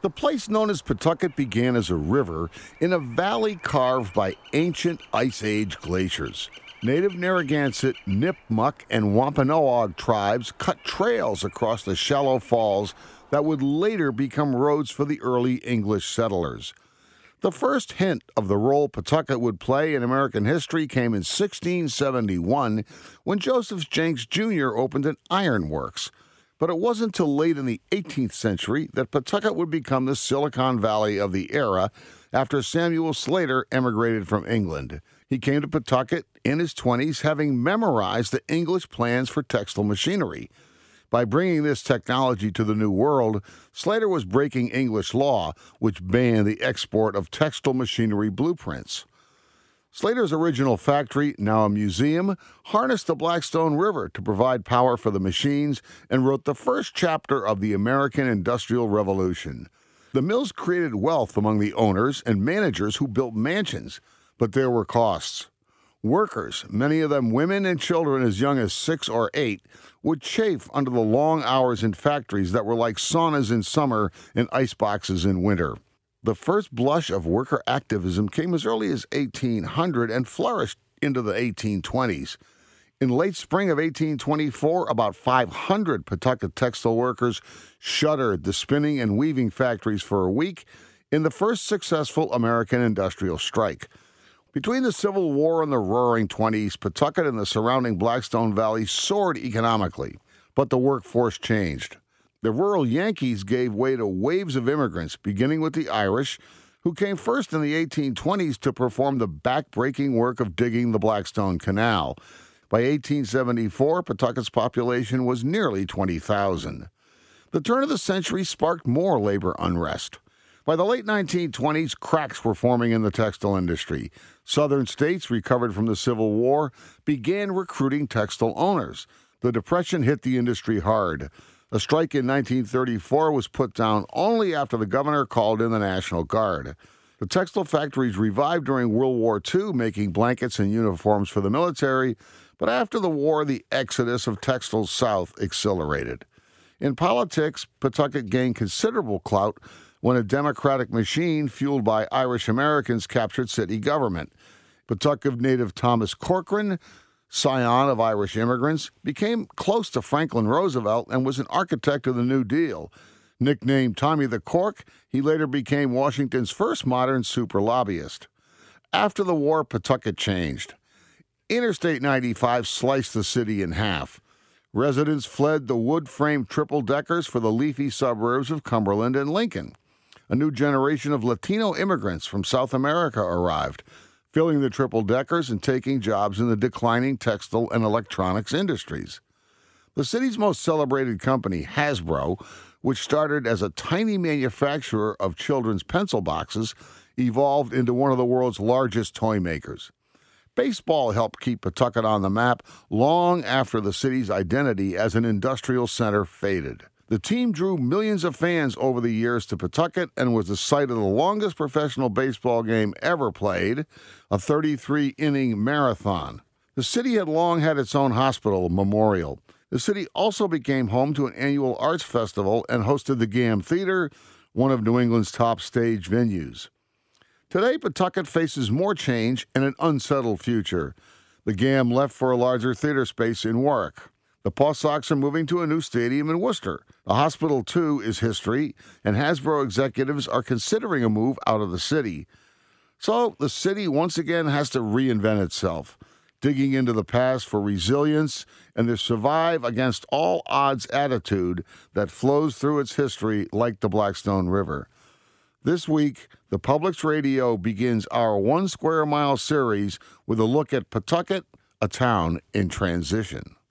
The place known as Pawtucket began as a river in a valley carved by ancient Ice Age glaciers. Native Narragansett, Nipmuc, and Wampanoag tribes cut trails across the shallow falls that would later become roads for the early English settlers. The first hint of the role Pawtucket would play in American history came in 1671 when Joseph Jenks Jr. opened an ironworks. But it wasn't until late in the 18th century that Pawtucket would become the Silicon Valley of the era after Samuel Slater emigrated from England. He came to Pawtucket in his 20s having memorized the English plans for textile machinery. By bringing this technology to the New World, Slater was breaking English law, which banned the export of textile machinery blueprints. Slater's original factory, now a museum, harnessed the Blackstone River to provide power for the machines and wrote the first chapter of the American Industrial Revolution. The mills created wealth among the owners and managers who built mansions, but there were costs. Workers, many of them women and children as young as six or eight, would chafe under the long hours in factories that were like saunas in summer and ice boxes in winter. The first blush of worker activism came as early as 1800 and flourished into the 1820s. In late spring of 1824, about 500 Pawtucket textile workers shuttered the spinning and weaving factories for a week in the first successful American industrial strike. Between the Civil War and the Roaring Twenties, Pawtucket and the surrounding Blackstone Valley soared economically, but the workforce changed the rural Yankees gave way to waves of immigrants, beginning with the Irish, who came first in the 1820s to perform the backbreaking work of digging the Blackstone Canal. By 1874, Pawtucket's population was nearly 20,000. The turn of the century sparked more labor unrest. By the late 1920s, cracks were forming in the textile industry. Southern states, recovered from the Civil War, began recruiting textile owners. The Depression hit the industry hard. A strike in 1934 was put down only after the governor called in the National Guard. The textile factories revived during World War II, making blankets and uniforms for the military, but after the war, the exodus of textiles south accelerated. In politics, Pawtucket gained considerable clout when a Democratic machine fueled by Irish Americans captured city government. Pawtucket native Thomas Corcoran scion of Irish immigrants, became close to Franklin Roosevelt and was an architect of the New Deal. Nicknamed Tommy the Cork, he later became Washington's first modern super lobbyist. After the war, Pawtucket changed. Interstate 95 sliced the city in half. Residents fled the wood framed triple deckers for the leafy suburbs of Cumberland and Lincoln. A new generation of Latino immigrants from South America arrived, filling the triple deckers and taking jobs in the declining textile and electronics industries. The city's most celebrated company, Hasbro, which started as a tiny manufacturer of children's pencil boxes, evolved into one of the world's largest toy makers. Baseball helped keep Pawtucket on the map long after the city's identity as an industrial center faded. The team drew millions of fans over the years to Pawtucket and was the site of the longest professional baseball game ever played, a 33 inning marathon. The city had long had its own hospital, Memorial. The city also became home to an annual arts festival and hosted the Gamm Theater, one of New England's top stage venues. Today, Pawtucket faces more change and an unsettled future. The Gamm left for a larger theater space in Warwick. The Paw Sox are moving to a new stadium in Worcester. The hospital, too, is history, and Hasbro executives are considering a move out of the city. So the city once again has to reinvent itself, digging into the past for resilience and the survive against all odds attitude that flows through its history like the Blackstone River. This week, the Public's Radio begins our One Square Mile series with a look at Pawtucket, a town in transition.